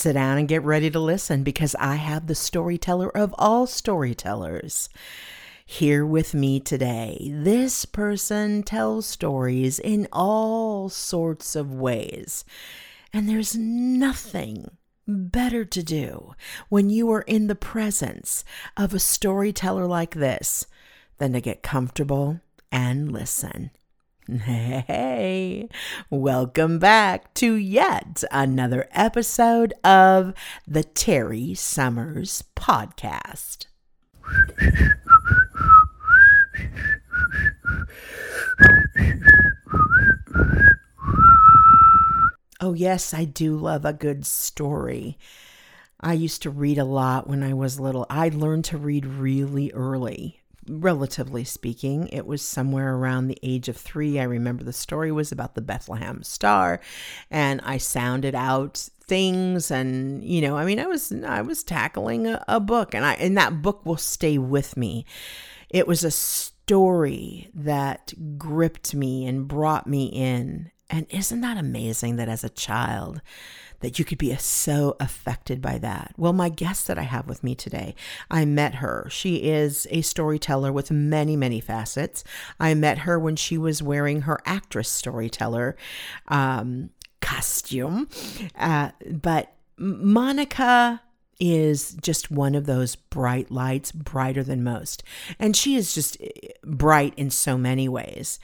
sit down and get ready to listen because I have the storyteller of all storytellers here with me today. This person tells stories in all sorts of ways, and there's nothing better to do when you are in the presence of a storyteller like this than to get comfortable and listen. Hey, welcome back to yet another episode of the Terry Summers Podcast. Oh, yes, I do love a good story. I used to read a lot when I was little. I learned to read really early relatively speaking. It was somewhere around the age of three. I remember the story was about the Bethlehem Star, and I sounded out things and you know i mean i was i was tackling a, a book and i and that book will stay with me it was a story that gripped me and brought me in and isn't that amazing that as a child that you could be so affected by that. Well, my guest that I have with me today, I met her. She is a storyteller with many, many facets. I met her when she was wearing her actress storyteller um, costume. Uh, but Monica is just one of those bright lights, brighter than most. And she is just eh, bright in so many ways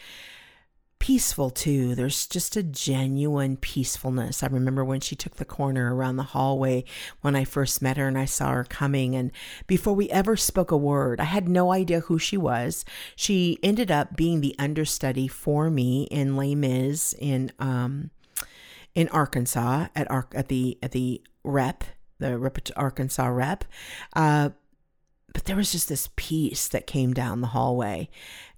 peaceful too. There's just a genuine peacefulness. I remember when she took the corner around the hallway when I first met her and I saw her coming. And before we ever spoke a word, I had no idea who she was. She ended up being the understudy for me in Les Mis in um, in Arkansas at Ar- at the at the rep the rep- Arkansas rep. Uh, but there was just this peace that came down the hallway,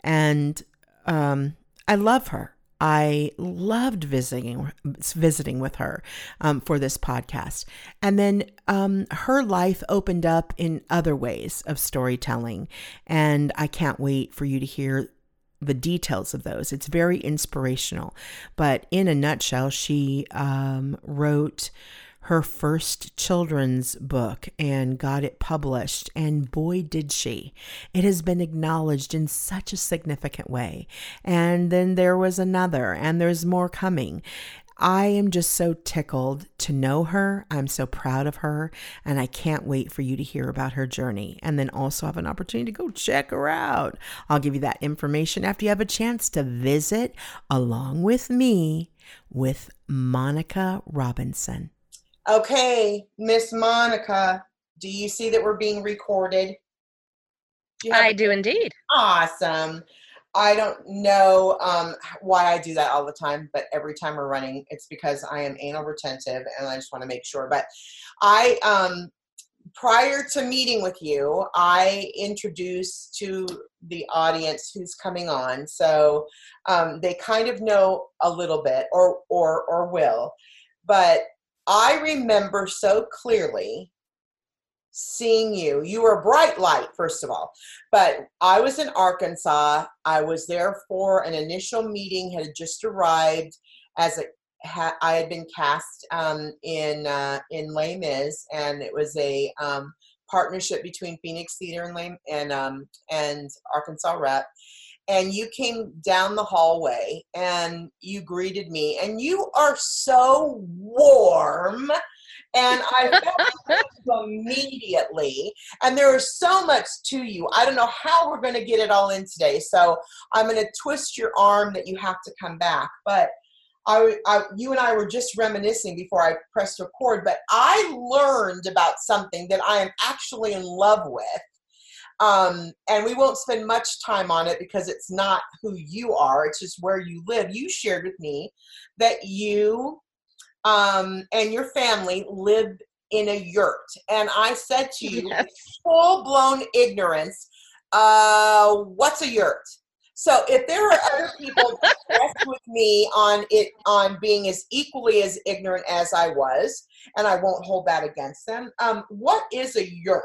and um, I love her. I loved visiting visiting with her um, for this podcast, and then um, her life opened up in other ways of storytelling, and I can't wait for you to hear the details of those. It's very inspirational, but in a nutshell, she um, wrote her first children's book and got it published. And boy, did she! It has been acknowledged in such a significant way. And then there was another, and there's more coming. I am just so tickled to know her. I'm so proud of her, and I can't wait for you to hear about her journey and then also have an opportunity to go check her out. I'll give you that information after you have a chance to visit along with me with Monica Robinson. Okay, Miss Monica, do you see that we're being recorded? Do I do indeed. Awesome. I don't know um, why I do that all the time, but every time we're running, it's because I am anal retentive and I just want to make sure. But I, um, prior to meeting with you, I introduced to the audience who's coming on, so um, they kind of know a little bit, or or or will. But I remember so clearly seeing you. You were a bright light, first of all. But I was in Arkansas. I was there for an initial meeting, had just arrived as I had been cast um, in uh, in Les Mis, and it was a um, partnership between Phoenix Theater and Les, and um, and Arkansas Rep and you came down the hallway and you greeted me and you are so warm and I felt immediately. And there is so much to you. I don't know how we're going to get it all in today. So I'm going to twist your arm that you have to come back. But I, I, you and I were just reminiscing before I pressed record. But I learned about something that I am actually in love with um, and we won't spend much time on it because it's not who you are, it's just where you live. You shared with me that you um, and your family live in a yurt. And I said to you, yes. full blown ignorance, uh, what's a yurt? So if there are other people with me on it on being as equally as ignorant as I was, and I won't hold that against them, um, what is a yurt?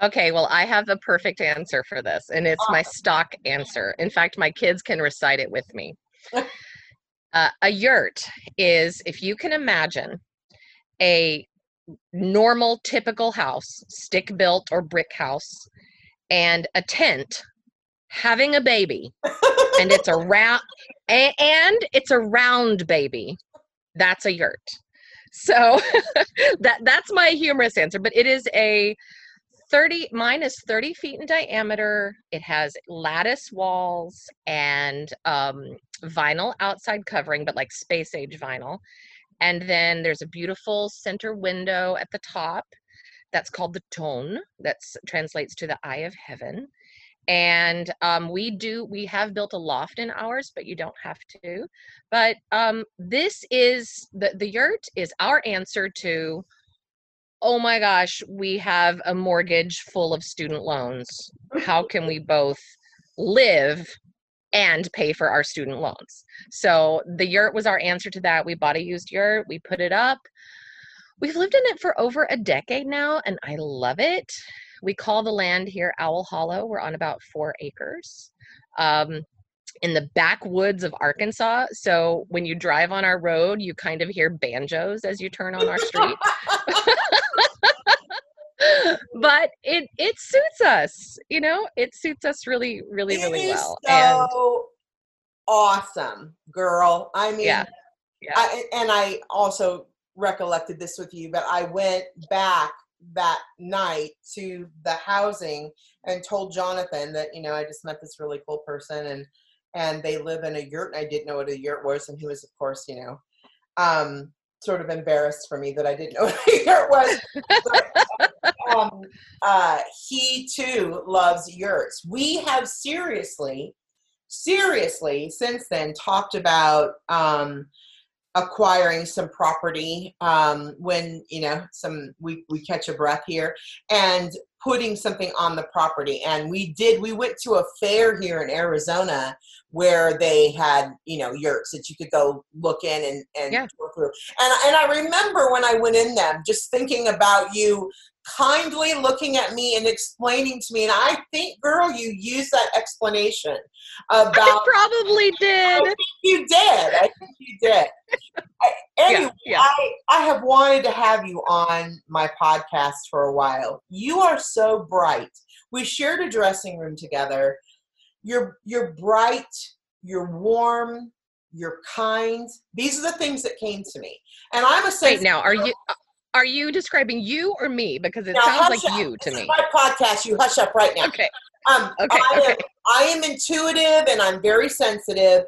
Okay, well, I have the perfect answer for this, and it's my stock answer. In fact, my kids can recite it with me. uh, a yurt is, if you can imagine, a normal, typical house, stick built or brick house, and a tent having a baby and it's a round and it's a round baby that's a yurt so that that's my humorous answer but it is a 30 mine is 30 feet in diameter. It has lattice walls and um, vinyl outside covering but like space age vinyl. And then there's a beautiful center window at the top that's called the tono that translates to the eye of heaven. And um, we do we have built a loft in ours but you don't have to. But um, this is the the yurt is our answer to oh my gosh we have a mortgage full of student loans. How can we both live and pay for our student loans? So the yurt was our answer to that. We bought a used yurt we put it up. We've lived in it for over a decade now and i love it. We call the land here Owl Hollow. We're on about four acres. Um, in the backwoods of Arkansas. So when you drive on our road, you kind of hear banjos as you turn on our street. but it it suits us, you know, it suits us really, really, It really well. So and awesome, girl. I mean, yeah, yeah. I, and I also recollected this with you, but I went back that night to the housing and told Jonathan that you know I just met this really cool person and and they live in a yurt and I didn't know what a yurt was and he was of course you know um, sort of embarrassed for me that I didn't know what a yurt was. But, um, uh, he too loves yurts. We have seriously, seriously since then talked about um, acquiring some property um, when you know some we, we catch a breath here and putting something on the property and we did we went to a fair here in arizona where they had you know yurts that you could go look in and, and Yeah. tour through and, and i remember when i went in them just thinking about you kindly looking at me and explaining to me and i think girl you used that explanation I about probably did. you did. I think you did. I- Anyway, yeah. I, I have wanted to have you on my podcast for a while. You are so bright. We shared a dressing room together. You're you're bright, you're warm, you're kind. These are the things that came to me. And I'm a Wait, now are you are you describing you or me? Because it Now, sounds like up. you to This is me. my podcast. You hush up right now. Okay. Um, Okay, I, okay. Am, I am intuitive and I'm very sensitive.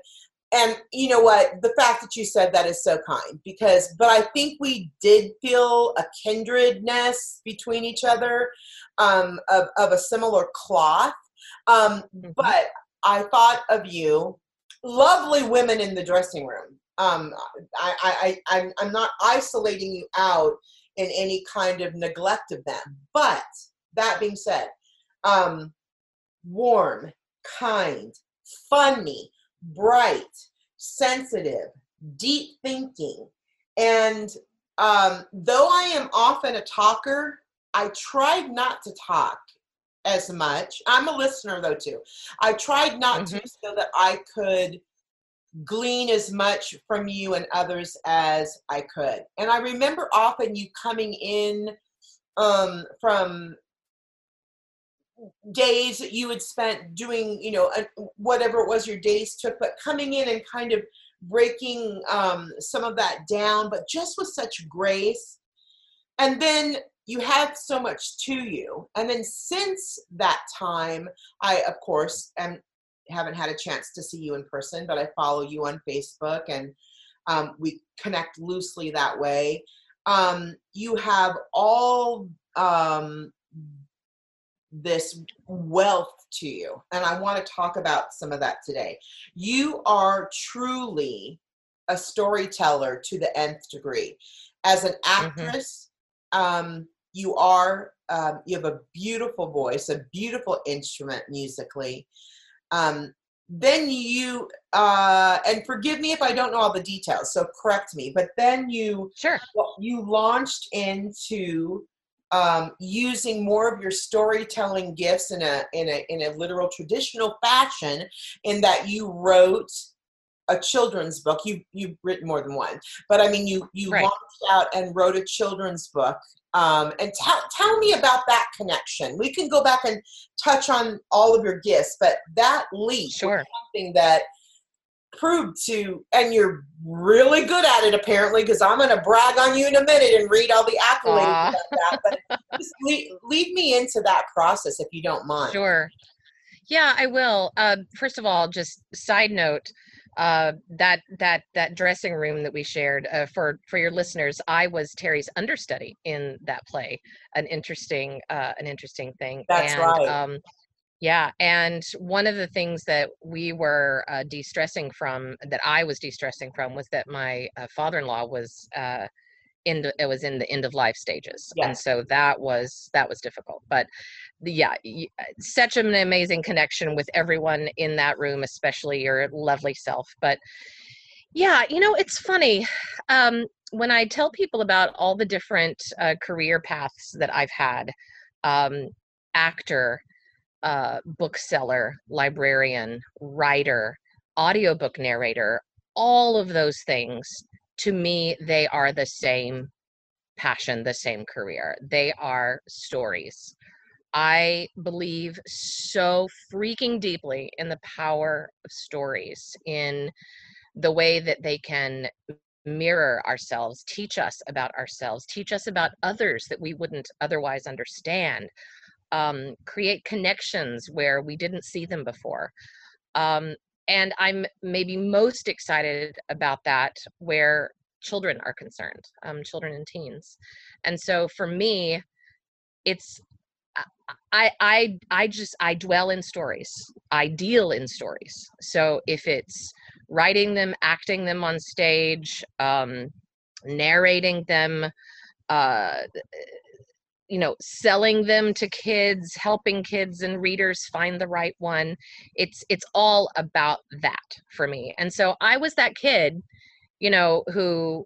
And you know what? The fact that you said that is so kind because, but I think we did feel a kindredness between each other um, of, of a similar cloth. Um, Mhm. but I thought of you, lovely women in the dressing room. Um, I, I, I, I'm, I'm not isolating you out in any kind of neglect of them. But that being said, um, warm, kind, funny, bright, sensitive, deep thinking. And um, though I am often a talker, I tried not to talk as much. I'm a listener though too. I tried not to so that I could glean as much from you and others as I could. And I remember often you coming in um, from days that you had spent doing, you know, whatever it was your days took, but coming in and kind of breaking um, some of that down, but just with such grace. And then you have so much to you. And then since that time, I, of course, am, haven't had a chance to see you in person, but I follow you on Facebook and um, we connect loosely that way. Um, you have all um, this wealth to you. And I want to talk about some of that today. You are truly a storyteller to the nth degree. As an actress, um, you are, um, you have a beautiful voice, a beautiful instrument musically. Um, then you, uh, and forgive me if I don't know all the details, so correct me, but then you Sure. you launched into um, using more of your storytelling gifts in a in a in a literal traditional fashion, in that you wrote a children's book. You you've written more than one, but I mean, you you Right. launched out and wrote a children's book. Um, and tell tell me about that connection. We can go back and touch on all of your gifts, but that leap Sure. something that proved to, and you're really good at it apparently. Because I'm going to brag on you in a minute and read all the accolades about that. But just lead, lead me into that process if you don't mind. Sure. Yeah, I will. Uh, first of all, just side note, uh, that that that dressing room that we shared uh, for for your listeners, I was Terry's understudy in that play. An interesting uh, an interesting thing. That's and, right. Um, yeah, and one of the things that we were uh, de-stressing from, that I was de-stressing from, was that my uh, father-in-law was uh, in the, it was in the end of life stages, and so that was that was difficult. But yeah, uh, such an amazing connection with everyone in that room, especially your lovely self. But yeah, you know, it's funny um, when I tell people about all the different uh, career paths that I've had um, actor, uh, bookseller, librarian, writer, audiobook narrator, all of those things, to me, they are the same passion, the same career. They are stories. I believe so freaking deeply in the power of stories, in the way that they can mirror ourselves, teach us about ourselves, teach us about others that we wouldn't otherwise understand, um, create connections where we didn't see them before. Um, and I'm maybe most excited about that where children are concerned, um, children and teens. And so for me, it's I I I just I dwell in stories. I deal in stories. So if it's writing them, acting them on stage, um, narrating them, uh, you know, selling them to kids, helping kids and readers find the right one, it's it's all about that for me. And so I was that kid, you know, who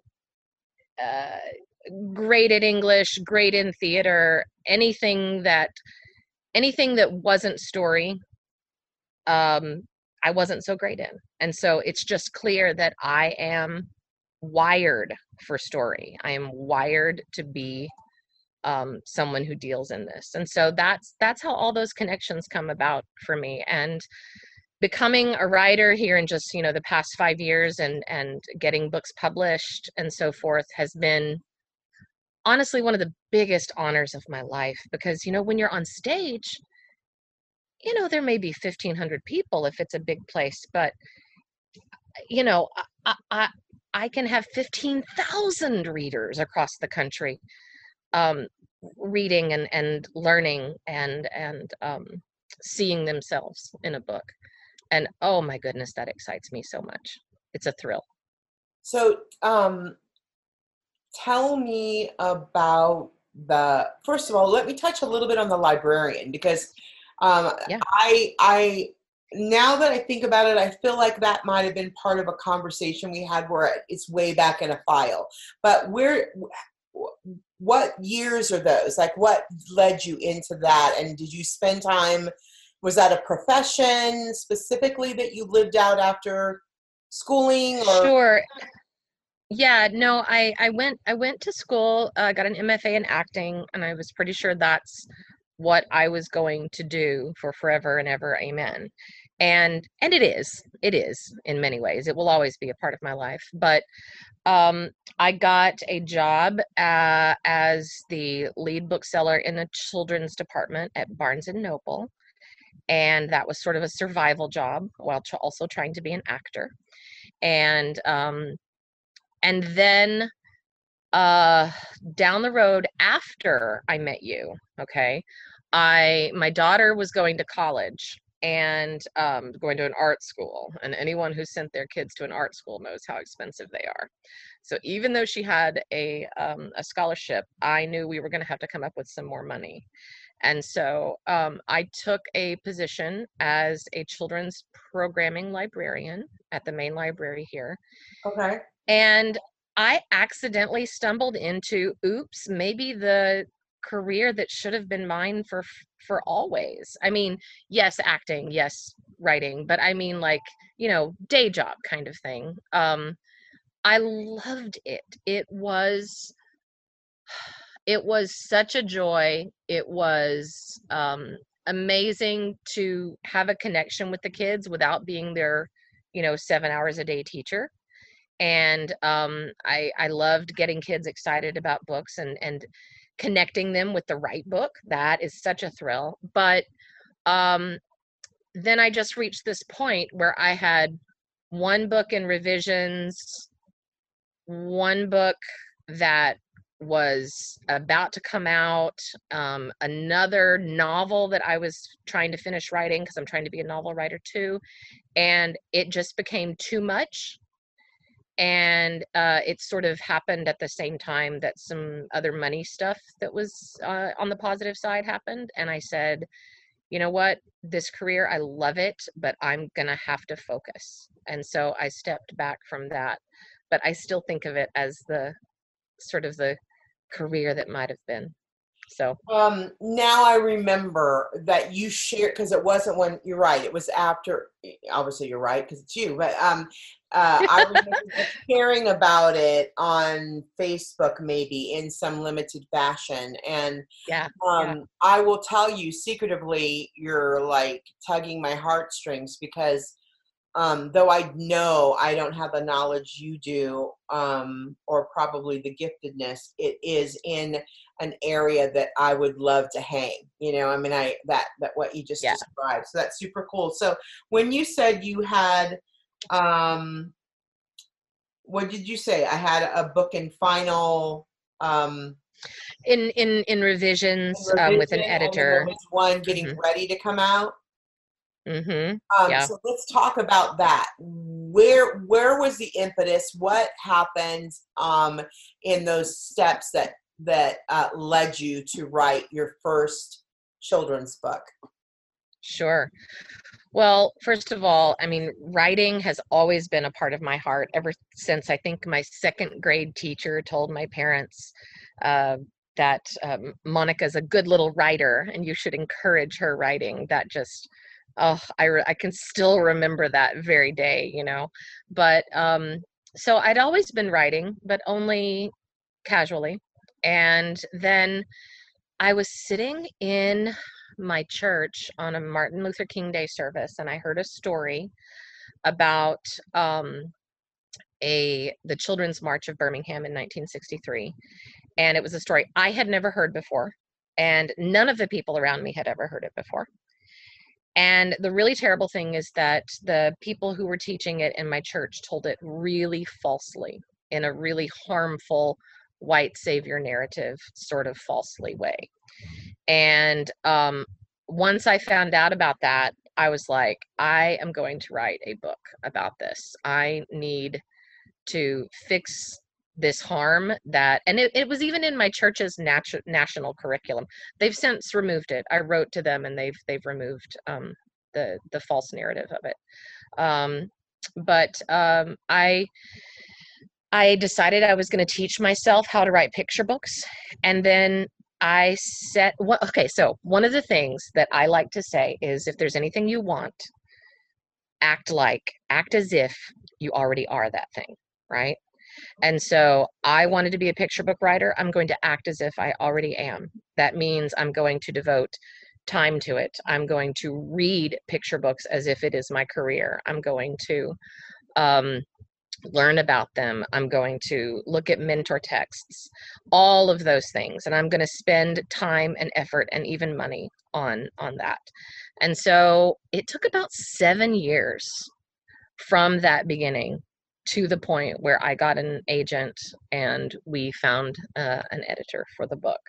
uh, great at English, great in theater, anything that anything that wasn't story um I wasn't so great in. And so it's just clear that I am wired for story. I am wired to be um someone who deals in this. And so that's that's how all those connections come about for me and becoming a writer here in just, you know, the past 5 years and and getting books published and so forth has been honestly one of the biggest honors of my life because you know when you're on stage you know there may be 1500 people if it's a big place but you know i, I I can have 15,000 readers across the country um, reading and, and learning and and um, seeing themselves in a book and oh my goodness that excites me so much it's a thrill So, um, tell me about the. First of all, let me touch a little bit on the librarian because um, Yeah. I I now that I think about it, I feel like that might have been part of a conversation we had where it's way back in a file. But where, what years are those? Like, what led you into that? And did you spend time? Was that a profession specifically that you lived out after schooling? Or Sure. Yeah, no, I I went I went to school, uh, got an MFA in acting, and I was pretty sure that's what I was going to do for forever and ever. Amen. And and it is. It is in many ways. It will always be a part of my life. But um, I got a job uh, as the lead bookseller in the children's department at Barnes and Noble, and that was sort of a survival job while also trying to be an actor. And um, and then uh down the road after i met you okay i my daughter was going to college and um going to an art school and anyone who sent their kids to an art school knows how expensive they are. So even though she had a um, a scholarship i knew we were going to have to come up with some more money. And so um, i took a position as a children's programming librarian at the main library here. Okay. and I accidentally stumbled into oops, maybe the career that should have been mine for for always. I mean, yes, acting, yes, writing, but I mean like, you know, day job kind of thing. Um I loved it. It was it was such a joy. It was um amazing to have a connection with the kids without being their, you know, 7 hours a day teacher and um, I I loved getting kids excited about books and and connecting them with the right book. That is such a thrill. But um, then I just reached this point where I had one book in revisions, one book that was about to come out, um, another novel that I was trying to finish writing because I'm trying to be a novel writer too. And it just became too much and uh, it sort of happened at the same time that some other money stuff that was uh, on the positive side happened and i said you know what? This career i love it but i'm gonna have to focus. And so i stepped back from that but i still think of it as the sort of the career that might have been. So um now i remember that you shared because it wasn't when you're right it was after obviously you're right because it's you but um uh, I remember hearing about it on Facebook, maybe in some limited fashion, and yeah, um, yeah. I will tell you secretively, you're like tugging my heartstrings because um, though I know I don't have the knowledge you do, um, or probably the giftedness, it is in an area that I would love to hang. You know, I mean, I that that what you just yeah. described. So that's super cool. So when you said you had um what did you say? I had a book in final um in in in revisions, in revision, um, with an editor. one getting mm-hmm. ready to come out. Mm-hmm. um, yeah. so let's talk about that. Where where was the impetus? What happened um in those steps that that uh, led you to write your first children's book? Sure well, first of all, I mean, writing has always been a part of my heart ever since I think my second grade teacher told my parents uh, that um, Monica's a good little writer and you should encourage her writing. That just, oh, I, re- I can still remember that very day, you know. But um, so I'd always been writing, but only casually. And then I was sitting in my church on a Martin Luther King Day service, and I heard a story about um, a the Children's March of Birmingham in 1963, and it was a story I had never heard before, and none of the people around me had ever heard it before. And the really terrible thing is that the people who were teaching it in my church told it really falsely in a really harmful white savior narrative sort of falsely way. And um, once I found out about that, I was like, I am going to write a book about this. I need to fix this harm that and it, it was even in my church's natu- national curriculum. They've since removed it. I wrote to them and they've they've removed um, the the false narrative of it. Um, but um, i i decided i was going to teach myself how to write picture books and then I set what okay, so one of the things that I like to say is if there's anything you want, act like, act as if you already are that thing, right? And so I wanted to be a picture book writer. I'm going to act as if I already am. That means I'm going to devote time to it. I'm going to read picture books as if it is my career. I'm going to um, learn about them. I'm going to look at mentor texts, all of those things, and I'm going to spend time and effort and even money on on that. And so it took about seven years from that beginning to the point where I got an agent and we found uh, an editor for the book.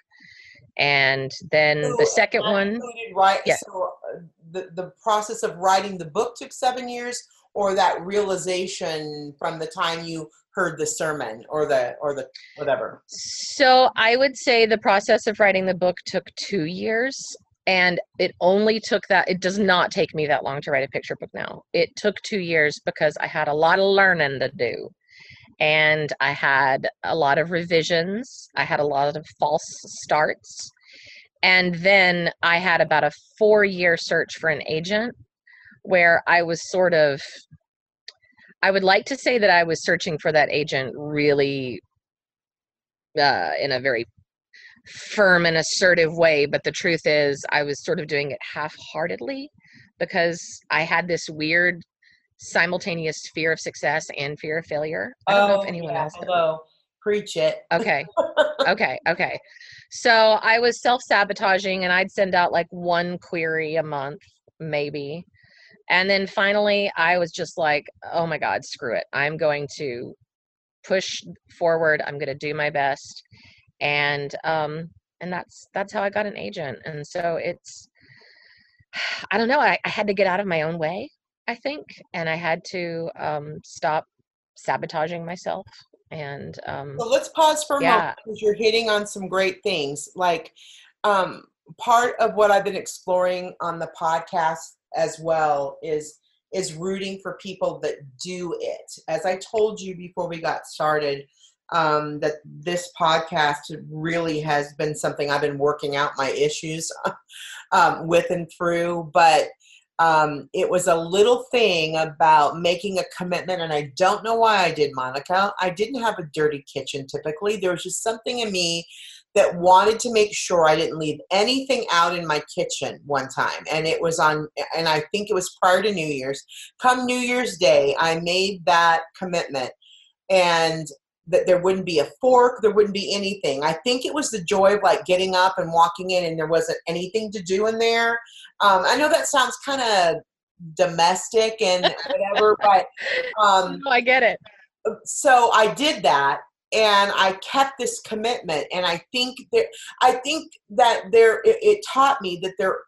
And then so the second one, right? Yeah. So uh, the the process of writing the book took seven years, or that realization from the time you heard the sermon or the or the whatever? So i would say the process of writing the book took two years and it only took that it does not take me that long to write a picture book now. It took two years because i had a lot of learning to do and i had a lot of revisions. I had a lot of false starts. And then I had about a four year search for an agent where I was sort of, I would like to say that I was searching for that agent really uh, in a very firm and assertive way. But the truth is, I was sort of doing it half heartedly because I had this weird simultaneous fear of success and fear of failure. I don't know if anyone Oh, yeah, else. Hello. Preach it. Okay. okay. Okay. So I was self sabotaging and I'd send out like one query a month, maybe. And then finally, I was just like, oh my God, screw it. I'm going to push forward. I'm going to do my best. And, um, and that's, that's how I got an agent. And so it's, I don't know. I, I had to get out of my own way, I think. And I had to, um, stop sabotaging myself. And, um, So let's pause for a Yeah. moment because you're hitting on some great things. Like um, part of what I've been exploring on the podcast as well is is rooting for people that do it. As I told you before we got started, um, that this podcast really has been something I've been working out my issues um, with and through, but um, it was a little thing about making a commitment, and I don't know why I did, Monica. I didn't have a dirty kitchen typically. There was just something in me that wanted to make sure I didn't leave anything out in my kitchen one time. And it was on, and I think it was prior to New Year's. Come New Year's Day, I made that commitment. And that there wouldn't be a fork, there wouldn't be anything. I think it was the joy of like getting up and walking in, and there wasn't anything to do in there. Um, I know that sounds kind of domestic and whatever, but um, oh, I get it. so I did that and I kept this commitment and I think that I think that there it, it taught me that there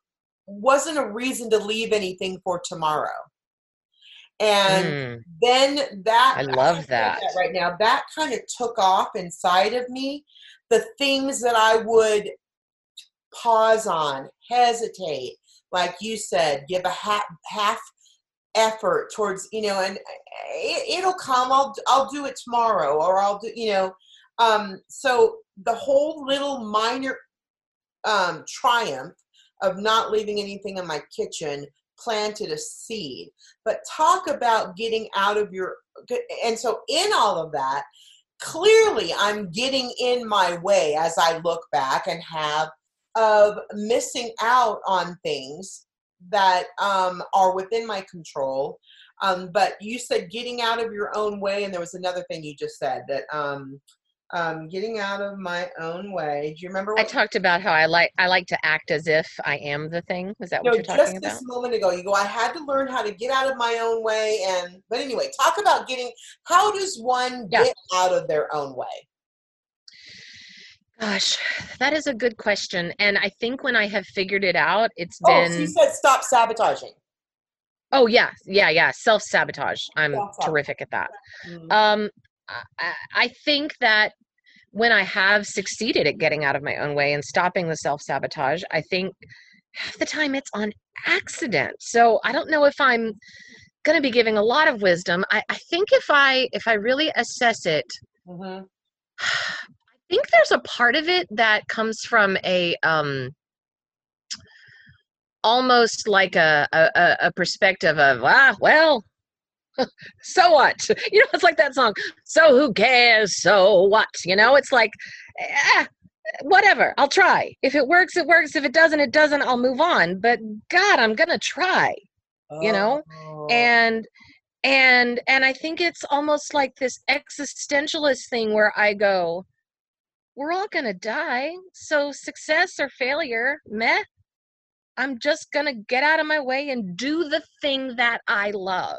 wasn't a reason to leave anything for tomorrow. And Mm, then that I love can't say that. right now that kind of took off inside of me the things that I would pause on, hesitate, like you said, give a half half effort towards you know, and it, it'll come. I'll I'll do it tomorrow, or I'll do you know. Um, so the whole little minor um, triumph of not leaving anything in my kitchen planted a seed. But talk about getting out of your and so in all of that, clearly I'm getting in my way as I look back and have of missing out on things that um, are within my control. Um, but you said getting out of your own way, and there was another thing you just said that um, um, getting out of my own way. Do you remember? I talked about how I like I like to act as if I am the thing. Is that what you're talking about? Just this moment ago, you go. I had to learn how to get out of my own way, and but anyway, talk about getting. How does one Yeah. get out of their own way? Gosh, that is a good question. And I think when I have figured it out, it's Oh, been so you said stop sabotaging. Oh yeah, yeah, yeah. Self sabotage. I'm Self-sabotage. terrific at that. Mm. Um, I, I- think that when I have succeeded at getting out of my own way and stopping the self sabotage, I think half the time it's on accident. So I don't know if I'm going to be giving a lot of wisdom. I, I think if I if I really assess it, Mhm. I think there's a part of it that comes from a um almost like a a, a- perspective of ah well so what? You know it's like that song so who cares so what? You know it's like eh, whatever i'll try. If it works it works. If it doesn't it doesn't i'll move on. But god i'm gonna try you know, Oh. and and and i think it's almost like this existentialist thing where i go we're all gonna die so success or failure meh i'm just gonna get out of my way and do the thing that i love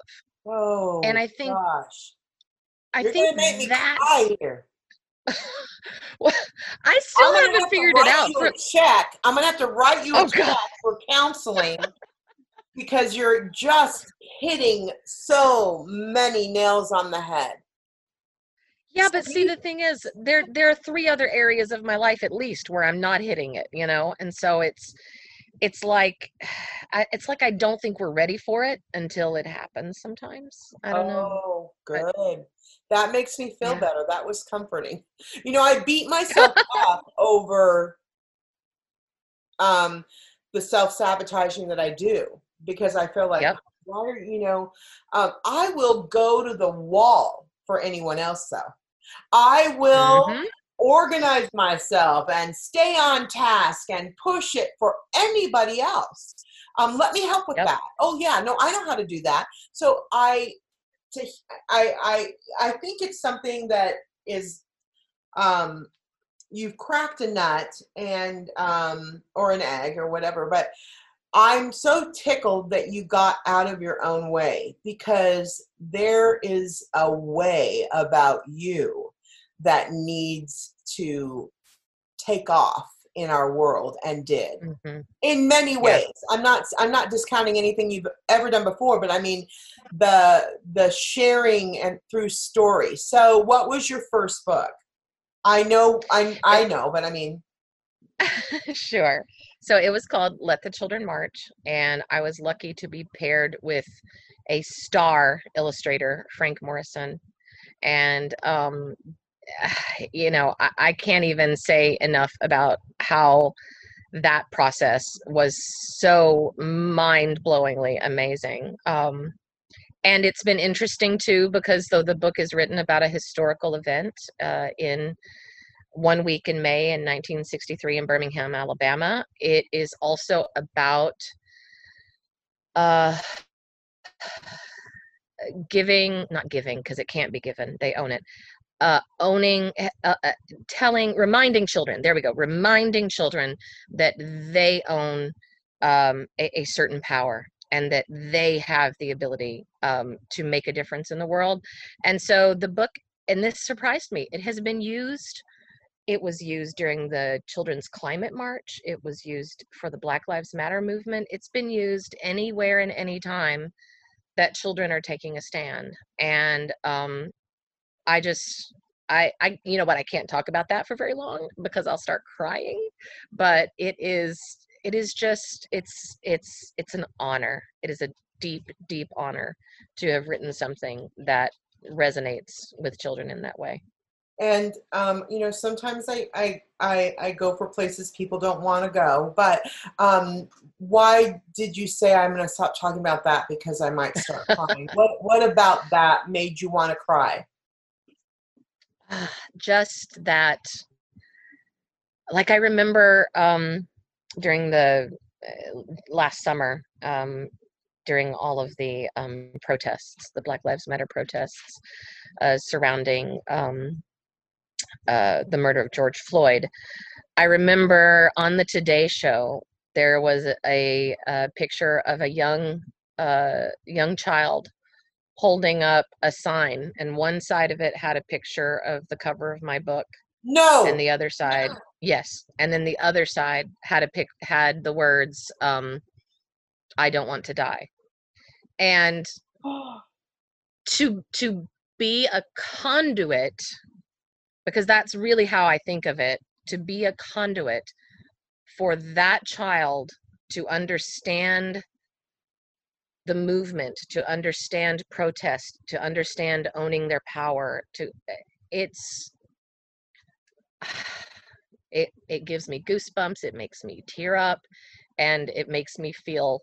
Oh, and I think- gosh. i You're think make me that cry here. well, i still haven't have to figured it out for, a check. I'm gonna have to write you a Oh, check God. for counseling because you're just hitting so many nails on the head. Yeah but see the thing is there there are three other areas of my life at least where i'm not hitting it you know and so it's it's like I, it's like i don't think we're ready for it until it happens sometimes i don't know Oh, But- good. That makes me feel Yeah. better. That was comforting. You know, I beat myself up over um, the self sabotaging that I do because I feel like, Yep. why are you know, um, I will go to the wall for anyone else though. I will Mhm. organize myself and stay on task and push it for anybody else. Um, let me help with Yep. that. Oh yeah, no, I know how to do that. So I, to, I, I, I think it's something that is, um, you've cracked a nut and um, or an egg or whatever, but I'm so tickled that you got out of your own way because there is a way about you that needs to take off in our world and did Mhm. in many Yes. ways i'm not i'm not discounting anything you've ever done before but i mean the the sharing and through story so what was your first book i know i i know but i mean sure. So it was called Let the Children March, and I was lucky to be paired with a star illustrator, Frank Morrison. And, um, you know, I, I can't even say enough about how that process was so mind blowingly amazing. Um, and it's been interesting too because though the book is written about a historical event uh, in one week in May in 1963 in Birmingham, Alabama. It is also about uh, giving, not giving, because it can't be given, they own it. Uh, owning, eh, uh, uh, telling, reminding children, there we go, reminding children that they own um, a, a certain power and that they have the ability um, to make a difference in the world. And so the book, and this surprised me, it has been used it was used during the Children's Climate March. It was used for the Black Lives Matter movement. It's been used anywhere and any time that children are taking a stand. And um, I just, I, I, you know what? I can't talk about that for very long because I'll start crying. But it is, it is just, it's, it's, it's an honor. It is a deep, deep honor to have written something that resonates with children in that way. And um, you know sometimes I, I i i go for places people don't want to go but um why did you say i'm going to stop talking about that because i might start crying? What what about that made you want to cry? Just that like i remember um during the uh, last summer um during all of the um protests the black lives matter protests uh surrounding um uh the murder of george floyd. I remember on the today show there was a, a picture of a young uh young child holding up a sign and one side of it had a picture of the cover of my book no! and the other side yes and then the other side had a pic had the words um i don't want to die. And to to be a conduit because that's really how i think of it to be a conduit for that child to understand the movement to understand protest to understand owning their power to eh, it's it it gives me goosebumps it makes me tear up and it makes me feel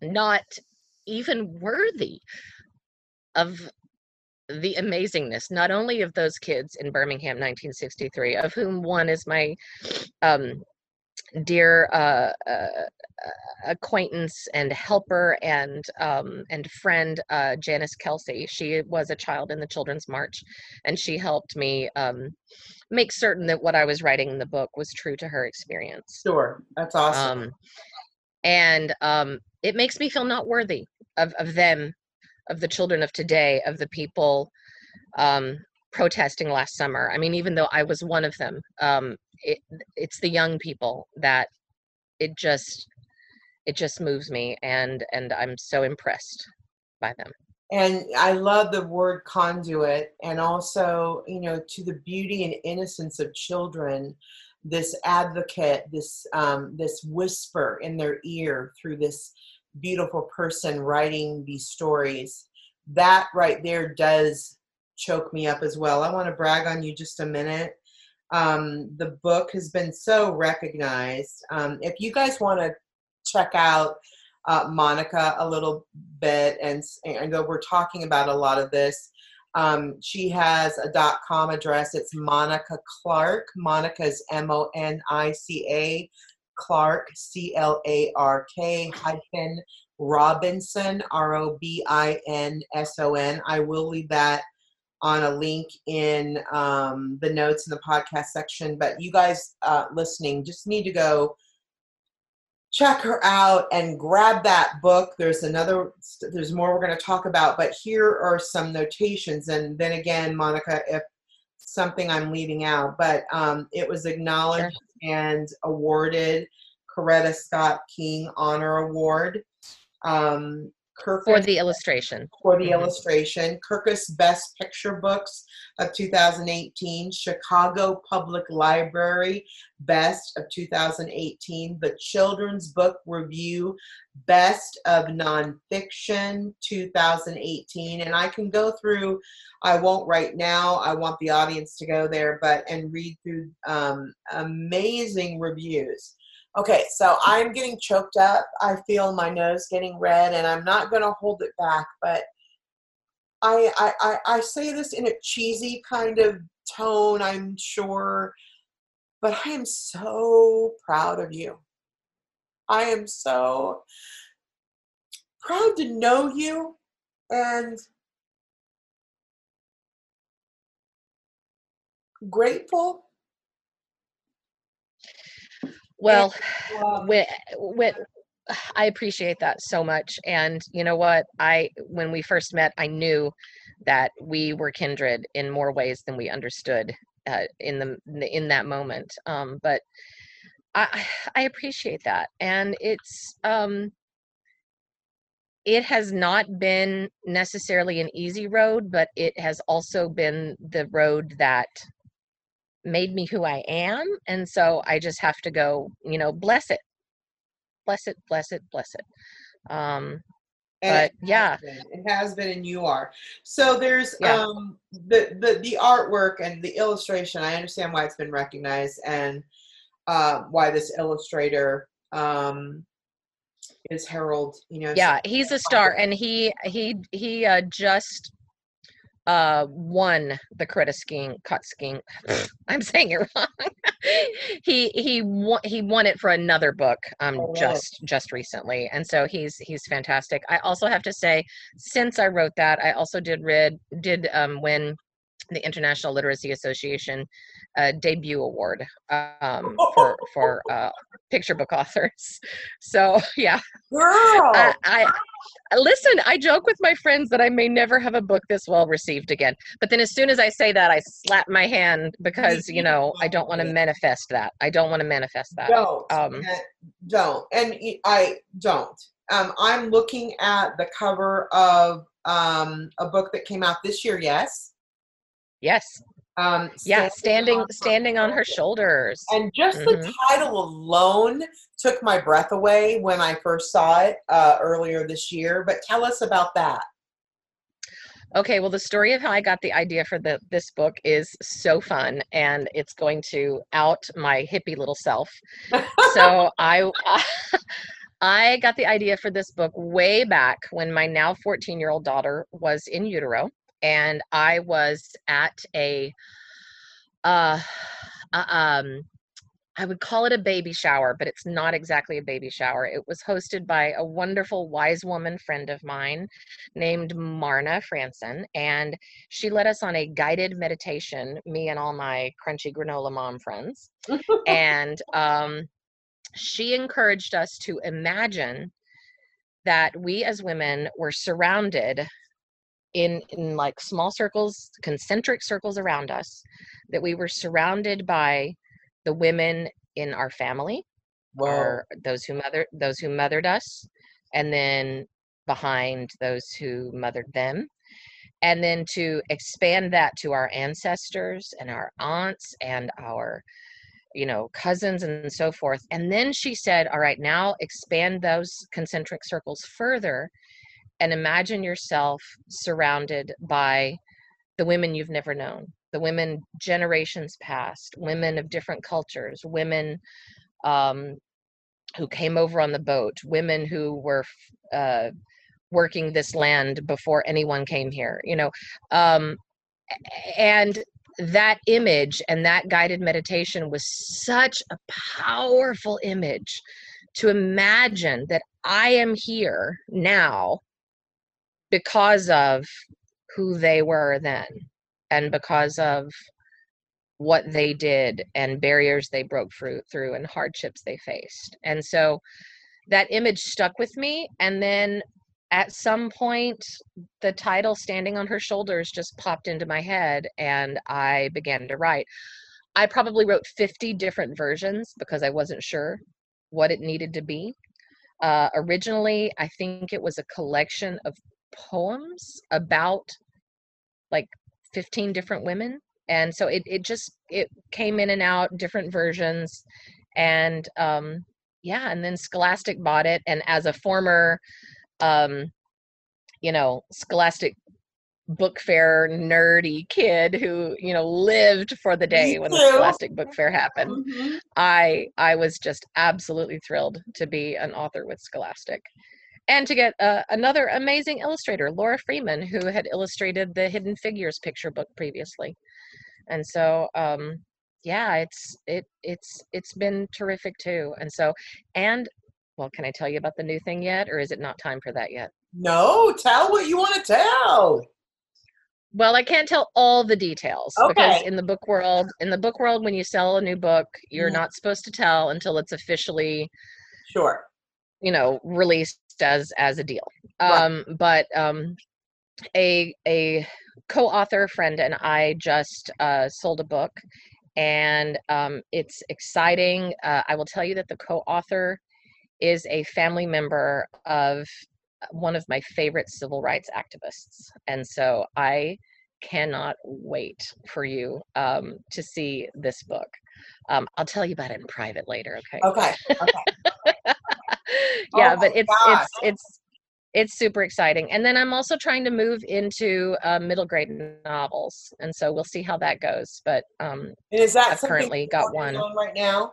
not even worthy of the amazingness not only of those kids in Birmingham 1963 of whom one is my um dear uh, uh, acquaintance and helper and um, and friend uh, Janice Kelsey. She was a child in the Children's March, and she helped me um, make certain that what I was writing in the book was true to her experience. sure that's awesome Um, and um, it makes me feel not worthy of, of them, of the children of today, of the people um, protesting last summer. I mean, even though I was one of them, um, it, it's the young people that it just it just moves me, and and I'm so impressed by them. and i love the word conduit and also you know to the beauty and innocence of children this advocate this um, this whisper in their ear through this beautiful person writing these stories that right there does choke me up as well i want to brag on you just a minute Um, the book has been so recognized. Um, if you guys want to check out uh, Monica a little bit, and and we're talking about a lot of this. Um, she has a dot com address. It's Monica Clark. Monica is M O N I C A Clark C L A R K hyphen Robinson R O B I N S O N. I will leave that on a link in um, the notes in the podcast section. But you guys uh, listening just need to go check her out and grab that book. There's another, there's more we're going to talk about, but here are some notations. And then again, Monica, if something I'm leaving out, but um, it was acknowledged sure. And awarded Coretta Scott King Honor Award. Um, Kirkus, for the illustration. For the mm-hmm. illustration. Kirkus Best Picture Books of 2018, Chicago Public Library Best of 2018, the Children's Book Review Best of Nonfiction 2018. And I can go through, I won't right now, I want the audience to go there, but and read through um, amazing reviews. Okay, so I'm getting choked up. I feel my nose getting red, and I'm not going to hold it back. But I, I, I, I say this in a cheesy kind of tone, I'm sure, but I am so proud of you. I am so proud to know you and grateful well, when, when, I appreciate that so much. And you know what? I when we first met, I knew that we were kindred in more ways than we understood uh, in the in that moment. Um, but I I appreciate that, and it's um, it has not been necessarily an easy road, but it has also been the road that made me who I am. And so I just have to go, you know, bless it, bless it, bless it, bless it. Um, and but yeah, it has been, and you are. So there's yeah. um, the, the the artwork and the illustration. I understand why it's been recognized and uh, why this illustrator um, is Harold. You know, yeah, he's a star, and he he he uh, just uh won the credit skiing cut skiing i'm saying it wrong. He he won he won it for another book um oh, just just recently and so he's he's fantastic. I also have to say since i wrote that i also did read did um win the international literacy association uh, debut award um, for for uh, picture book authors. So yeah, Girl. I, I, listen. I joke with my friends that I may never have a book this well received again. But then as soon as I say that, I slap my hand because you know I don't want to manifest that. I don't want to manifest that. Don't. Um, don't. And I don't. Um, I'm looking at the cover of um, a book that came out this year. Yes. Yes. Um, yeah, standing on standing on her shoulders. And just mm-hmm. the title alone took my breath away when I first saw it uh, earlier this year. But tell us about that. Okay, well, the story of how I got the idea for the this book is so fun, and it's going to out my hippie little self. so I. I got the idea for this book way back when my now 14 year old daughter was in utero and I was at a uh, uh, um I would call it a baby shower, but it's not exactly a baby shower. It was hosted by a wonderful wise woman friend of mine named Marna Franson, and she led us on a guided meditation, me and all my crunchy granola mom friends. and um, she encouraged us to imagine that we as women were surrounded in in like small circles concentric circles around us that we were surrounded by the women in our family wow. or those who mother those who mothered us and then behind those who mothered them and then to expand that to our ancestors and our aunts and our you know cousins and so forth and then she said all right now expand those concentric circles further and imagine yourself surrounded by the women you've never known the women generations past, women of different cultures, women um, who came over on the boat, women who were uh, working this land before anyone came here, you know. Um, and that image and that guided meditation was such a powerful image to imagine that I am here now because of who they were then and because of what they did and barriers they broke through, and hardships they faced. And so that image stuck with me. And then at some point, the title Standing on Her Shoulders just popped into my head and I began to write. I probably wrote 50 different versions because I wasn't sure what it needed to be. Uh, originally, I think it was a collection of poems about like 15 different women and so it, it just it came in and out different versions and um yeah and then scholastic bought it and as a former um you know scholastic book fair nerdy kid who you know lived for the day when the scholastic book fair happened mm-hmm. i i was just absolutely thrilled to be an author with scholastic and to get uh, another amazing illustrator laura freeman who had illustrated the hidden figures picture book previously. And so um yeah it's it it's it's been terrific too. And so and well can i tell you about the new thing yet or is it not time for that yet? No tell what you want to tell. Well i can't tell all the details okay. because in the book world in the book world when you sell a new book you're mm. not supposed to tell until it's officially sure you know released as as a deal right. um but um a a co-author friend and I just uh, sold a book, and um, it's exciting. Uh, I will tell you that the co-author is a family member of one of my favorite civil rights activists, and so I cannot wait for you um, to see this book. Um, I'll tell you about it in private later. Okay. Okay. Okay. yeah, oh but it's it's it's it's super exciting. And then I'm also trying to move into uh, middle grade novels, and so we'll see how that goes. But um, and is that I've currently got one on right now?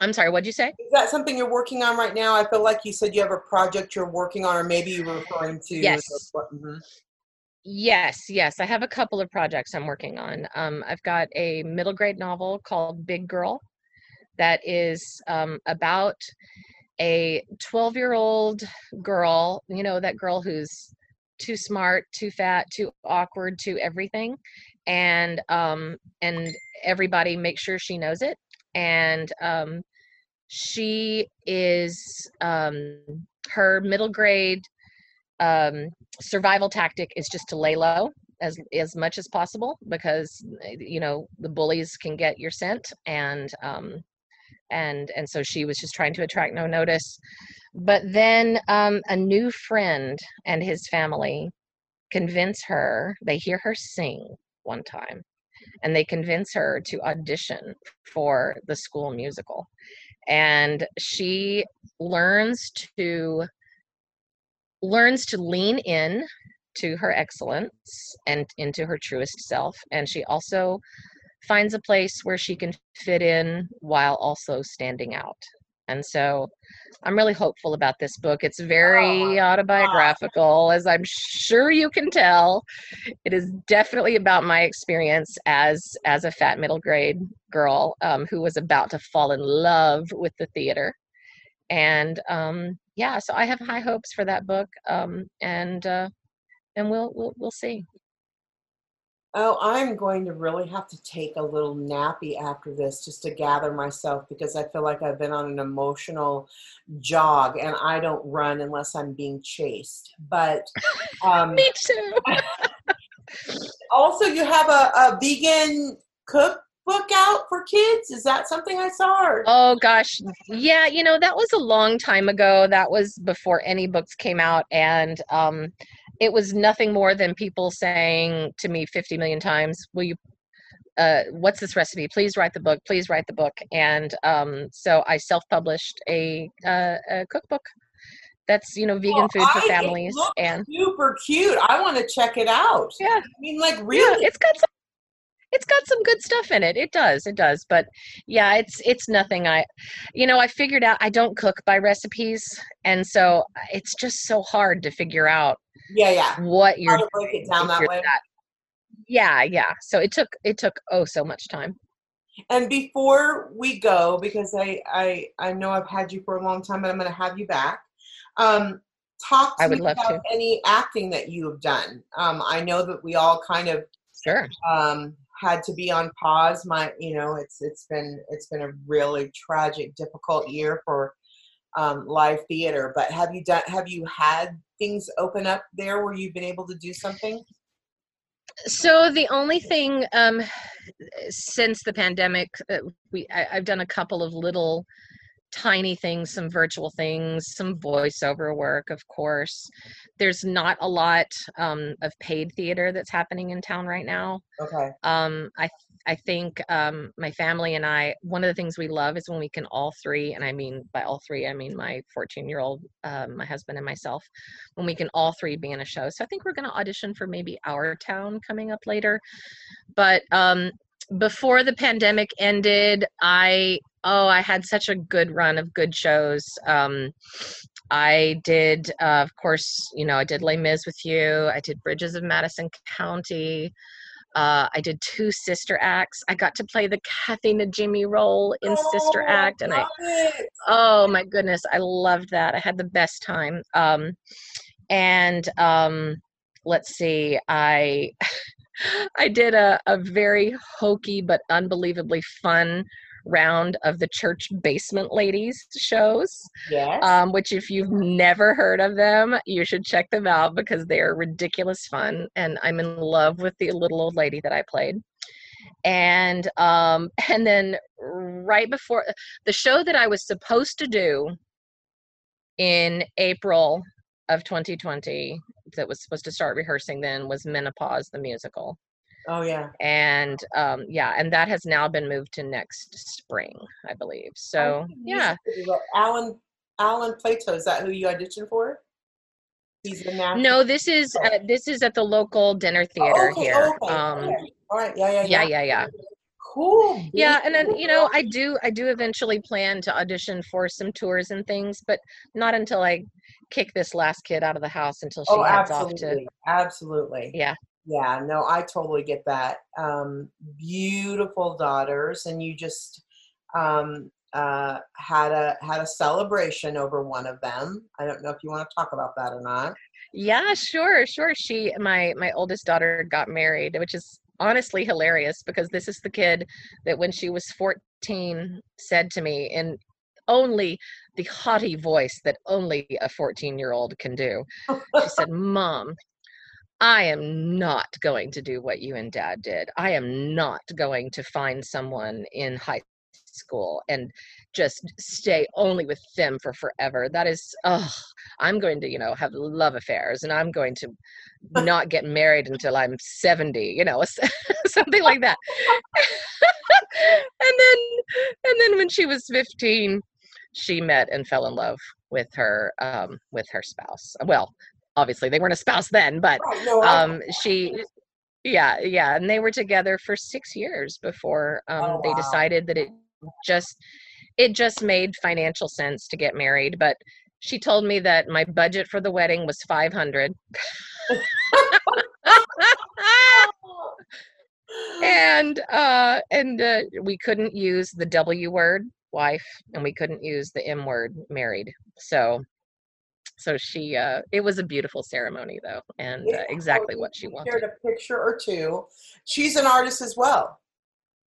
I'm sorry, what'd you say? Is that something you're working on right now? I feel like you said you have a project you're working on, or maybe you were referring to. Yes. mm-hmm. Yes, yes. I have a couple of projects I'm working on. Um, I've got a middle grade novel called Big Girl that is um, about a 12 year old girl, you know, that girl who's too smart, too fat, too awkward, too everything. And um and everybody makes sure she knows it. And um she is um her middle grade um survival tactic is just to lay low as as much as possible because you know the bullies can get your scent and um and and so she was just trying to attract no notice. But then um, a new friend and his family convince her they hear her sing one time and they convince her to audition for the school musical. And she learns to learns to lean in to her excellence and into her truest self and she also finds a place where she can fit in while also standing out. And so I'm really hopeful about this book. It's very oh, autobiographical, as I'm sure you can tell. It is definitely about my experience as as a fat middle grade girl um, who was about to fall in love with the theater. And um, yeah, so I have high hopes for that book, um, and uh, and we'll we'll we'll see. Oh, I'm going to really have to take a little nappy after this just to gather myself because I feel like I've been on an emotional jog and I don't run unless I'm being chased. But um, me too. also, you have a, a vegan cookbook out for kids. Is that something I saw? Or? Oh gosh, yeah. You know that was a long time ago. That was before any books came out, and um, it was nothing more than people saying to me 50 million times, will you uh, what's this recipe? Please write the book. Please write the book. And um, so I self-published a, uh, a cookbook that's you know vegan food for I, families and super cute. I want to check it out. Yeah, I mean, like really, yeah, it's got some it's got some good stuff in it it does it does but yeah it's it's nothing i you know i figured out i don't cook by recipes and so uh, it's just so hard to figure out Yeah, yeah. what you're to break it down that way. that- yeah yeah so it took it took oh so much time And before we go, because I I I know I've had you for a long time, but I'm going to have you back. Um, talk to I would me love about any acting that you have done. Um, I know that we all kind of sure um, had to be on pause. My, you know, it's it's been it's been a really tragic, difficult year for um, live theater. But have you done? Have you had things open up there where you've been able to do something? so the only thing um since the pandemic uh, we I, i've done a couple of little tiny things some virtual things some voiceover work of course there's not a lot um, of paid theater that's happening in town right now Okay. um, I I think um, my family and I one of the things we love is when we can all three, and I mean by all three, I mean my 14 year old, um, my husband, and myself, when we can all three be in a show. So I think we're going to audition for maybe Our Town coming up later, but um, before the pandemic ended, I oh I had such a good run of good shows. Um, I did, uh, of course, you know, I did Les Mis with you. I did Bridges of Madison County. Uh, I did two sister acts. I got to play the Kathy Najimy role in Sister Oh, Act, and I it. oh my goodness, I loved that. I had the best time. Um, and um, let's see, I I did a, a very hokey but unbelievably fun round of the church basement ladies shows Yes. um, which if you've never heard of them, you should check them out because they are ridiculous fun. And I'm in love with the little old lady that I played. And um, and then right before the show that I was supposed to do in April of 2020, that was supposed to start rehearsing then was Menopause the musical. Oh yeah. And um, yeah, and that has now been moved to next spring, I believe. So yeah, Alan Alan Plato is that who you auditioned for? He's the national. No, this is uh, this is at the local dinner theater okay, here. okay, Um, okay. All right. Yeah, yeah, yeah, yeah. yeah, yeah, Cool. yeah. And then you know, I do I do eventually plan to audition for some tours and things, but not until I kick this last kid out of the house until she Oh, heads off to. absolutely. Absolutely. Yeah. Yeah, no, I totally get that. Um, beautiful daughters, and you just um, uh, had a had a celebration over one of them. I don't know if you want to talk about that or not. Yeah, sure, sure. She, my my oldest daughter, got married, which is honestly hilarious because this is the kid that when she was 14 said to me in only the haughty voice that only a 14 year old can do. She said, Mom, I am not going to do what you and dad did. I am not going to find someone in high school and just stay only with them for forever. That is, oh, I'm going to, you know, have love affairs and I'm going to not get married until I'm 70, you know, something like that. and then, and then when she was 15, she met and fell in love with her, um, with her spouse. Well, obviously they weren't a spouse then, but Right, no, um she yeah yeah and they were together for six years before um Oh, they decided that it just it just made financial sense to get married but she told me that my budget for the wedding was 500 and uh and uh, we couldn't use the w word wife and we couldn't use the m word married so so she uh it was a beautiful ceremony though and uh, exactly what she wanted Shared a picture or two. She's an artist as well.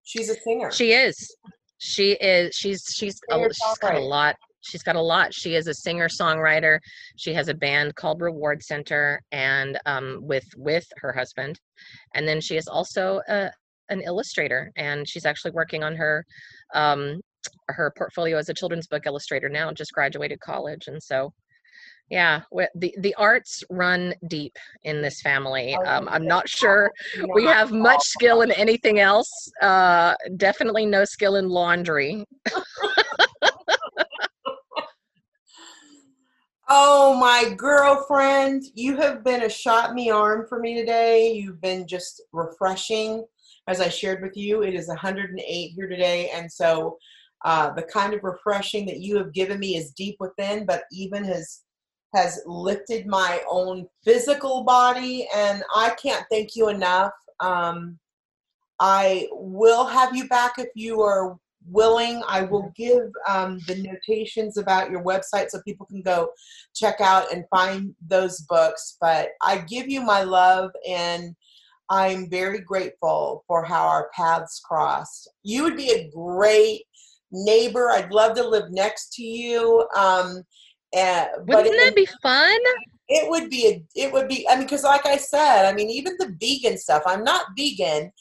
She's a singer. She is. She is. She's she's a, she's got a lot. She's got a lot. She is a singer songwriter. She has a band called Reward Center, and um, with with her husband, and then she is also a, an illustrator, and she's actually working on her um, her portfolio as a children's book illustrator now. Just graduated college, and so. Yeah, the the arts run deep in this family. I Um, I'm not sure we have much skill in anything else uh definitely no skill in laundry Oh, my girlfriend, you have been a shot in the arm for me today. You've been just refreshing. as I shared with you, it is 108 here today. And so uh, the kind of refreshing that you have given me is deep within, but even has has lifted my own physical body, and I can't thank you enough. Um, I will have you back if you are willing. I will give um, the notations about your website so people can go check out and find those books. But I give you my love and I'm very grateful for how our paths crossed. You would be a great neighbor. I'd love to live next to you. Um, uh, Wouldn't that be fun? It would be. A, it would be. I mean, because like I said, I mean, even the vegan stuff. I'm not vegan,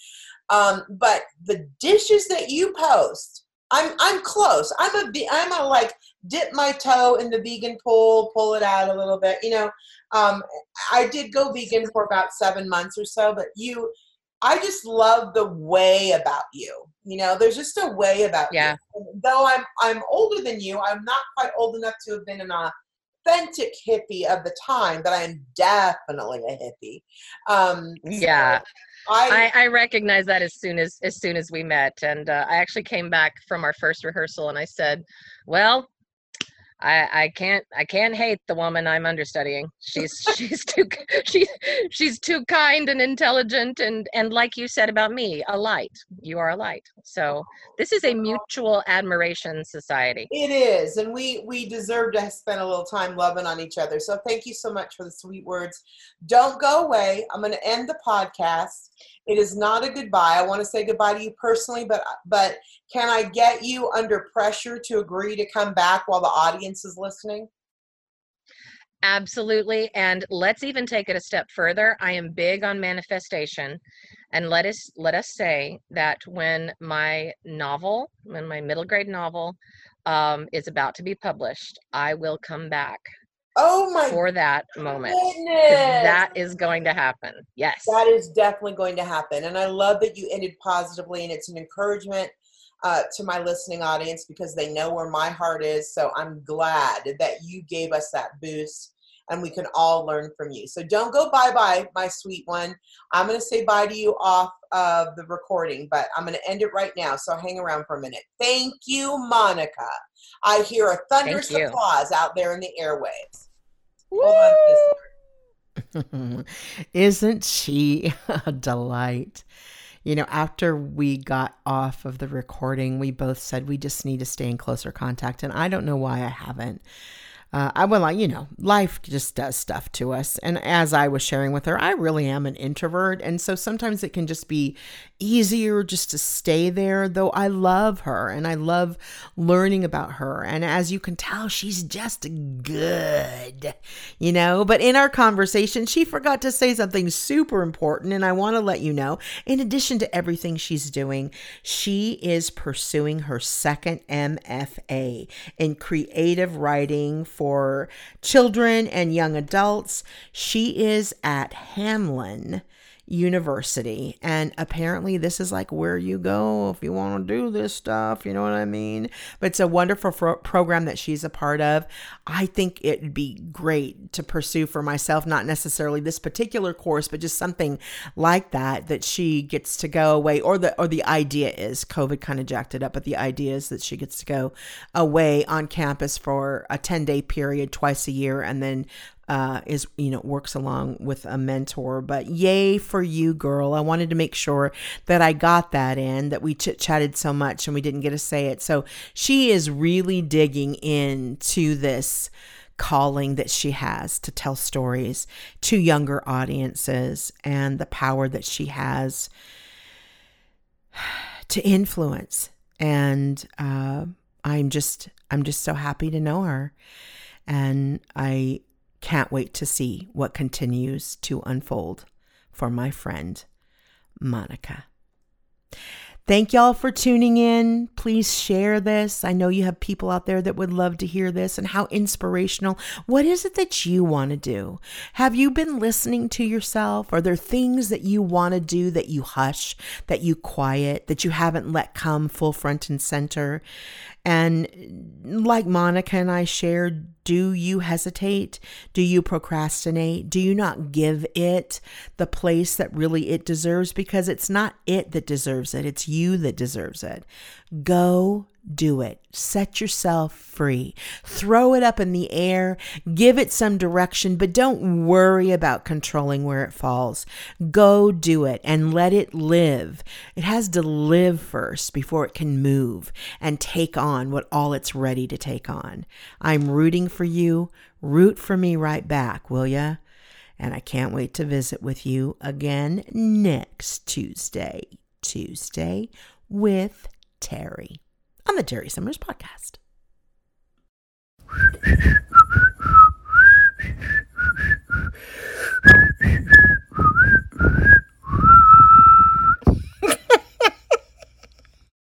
um, but the dishes that you post, I'm I'm close. I'm a I'm a like dip my toe in the vegan pool, pull it out a little bit. You know, um, I did go vegan for about seven months or so, but you I just love the way about you. You know, there's just a way about yeah. Though I'm I'm older than you, I'm not quite old enough to have been an authentic hippie of the time, but I am definitely a hippie. Um, yeah. I, I, I recognize that as soon as as soon as we met, and uh, I actually came back from our first rehearsal, and I said, "Well, I, I can't I can't hate the woman I'm understudying. She's she's too she's she's too kind and intelligent and and like you said about me, a light. You are a light. So this is a mutual admiration society. It is, and we we deserve to spend a little time loving on each other. So thank you so much for the sweet words. Don't go away. I'm going to end the podcast it is not a goodbye. I want to say goodbye to you personally, but but can I get you under pressure to agree to come back while the audience is listening? Absolutely. And let's even take it a step further. I am big on manifestation. And let us let us say that when my novel, when my middle grade novel um, is about to be published, I will come back Oh my for that moment. That is going to happen. Yes. That is definitely going to happen. And I love that you ended positively and it's an encouragement uh, to my listening audience because they know where my heart is. So I'm glad that you gave us that boost and we can all learn from you. So don't go bye bye, my sweet one. I'm going to say bye to you off of the recording, but I'm going to end it right now. So hang around for a minute. Thank you, Monica. I hear a thunderous applause out there in the airwaves. Isn't she a delight? You know, after we got off of the recording, we both said we just need to stay in closer contact. And I don't know why I haven't uh, I well, like you know, life just does stuff to us. And as I was sharing with her, I really am an introvert, and so sometimes it can just be easier just to stay there. Though I love her and I love learning about her, and as you can tell, she's just good, you know. But in our conversation, she forgot to say something super important, and I want to let you know. In addition to everything she's doing, she is pursuing her second MFA in creative writing for children and young adults. She is at Hamline University. And apparently, this is like where you go if you want to do this stuff. You know what I mean? But it's a wonderful fro- program that she's a part of. I think it'd be great to pursue for myself, not necessarily this particular course, but just something like that that she gets to go away. Or the or the idea is COVID kind of jacked it up, but the idea is that she gets to go away on campus for a 10 day period twice a year and then uh, is you know works along with a mentor. But yay for you, girl! I wanted to make sure that I got that in. That we chit chatted so much and we didn't get to say it. So she is really digging into this calling that she has to tell stories to younger audiences and the power that she has to influence. And uh, I'm just I'm just so happy to know her. And I can't wait to see what continues to unfold for my friend, Monica. Thank y'all for tuning in. Please share this. I know you have people out there that would love to hear this and how inspirational. What is it that you want to do? Have you been listening to yourself? Are there things that you want to do that you hush, that you quiet, that you haven't let come full front and center? And like Monica and I shared, Do you hesitate? Do you procrastinate? Do you not give it the place that really it deserves? Because it's not it that deserves it, it's you that deserves it. Go do it. Set yourself free. Throw it up in the air. Give it some direction, but don't worry about controlling where it falls. Go do it and let it live. It has to live first before it can move and take on what all it's ready to take on. I'm rooting for you. Root for me right back, will ya? And I can't wait to visit with you again next Tuesday. Tuesday with Terry on the Jerry Summers podcast.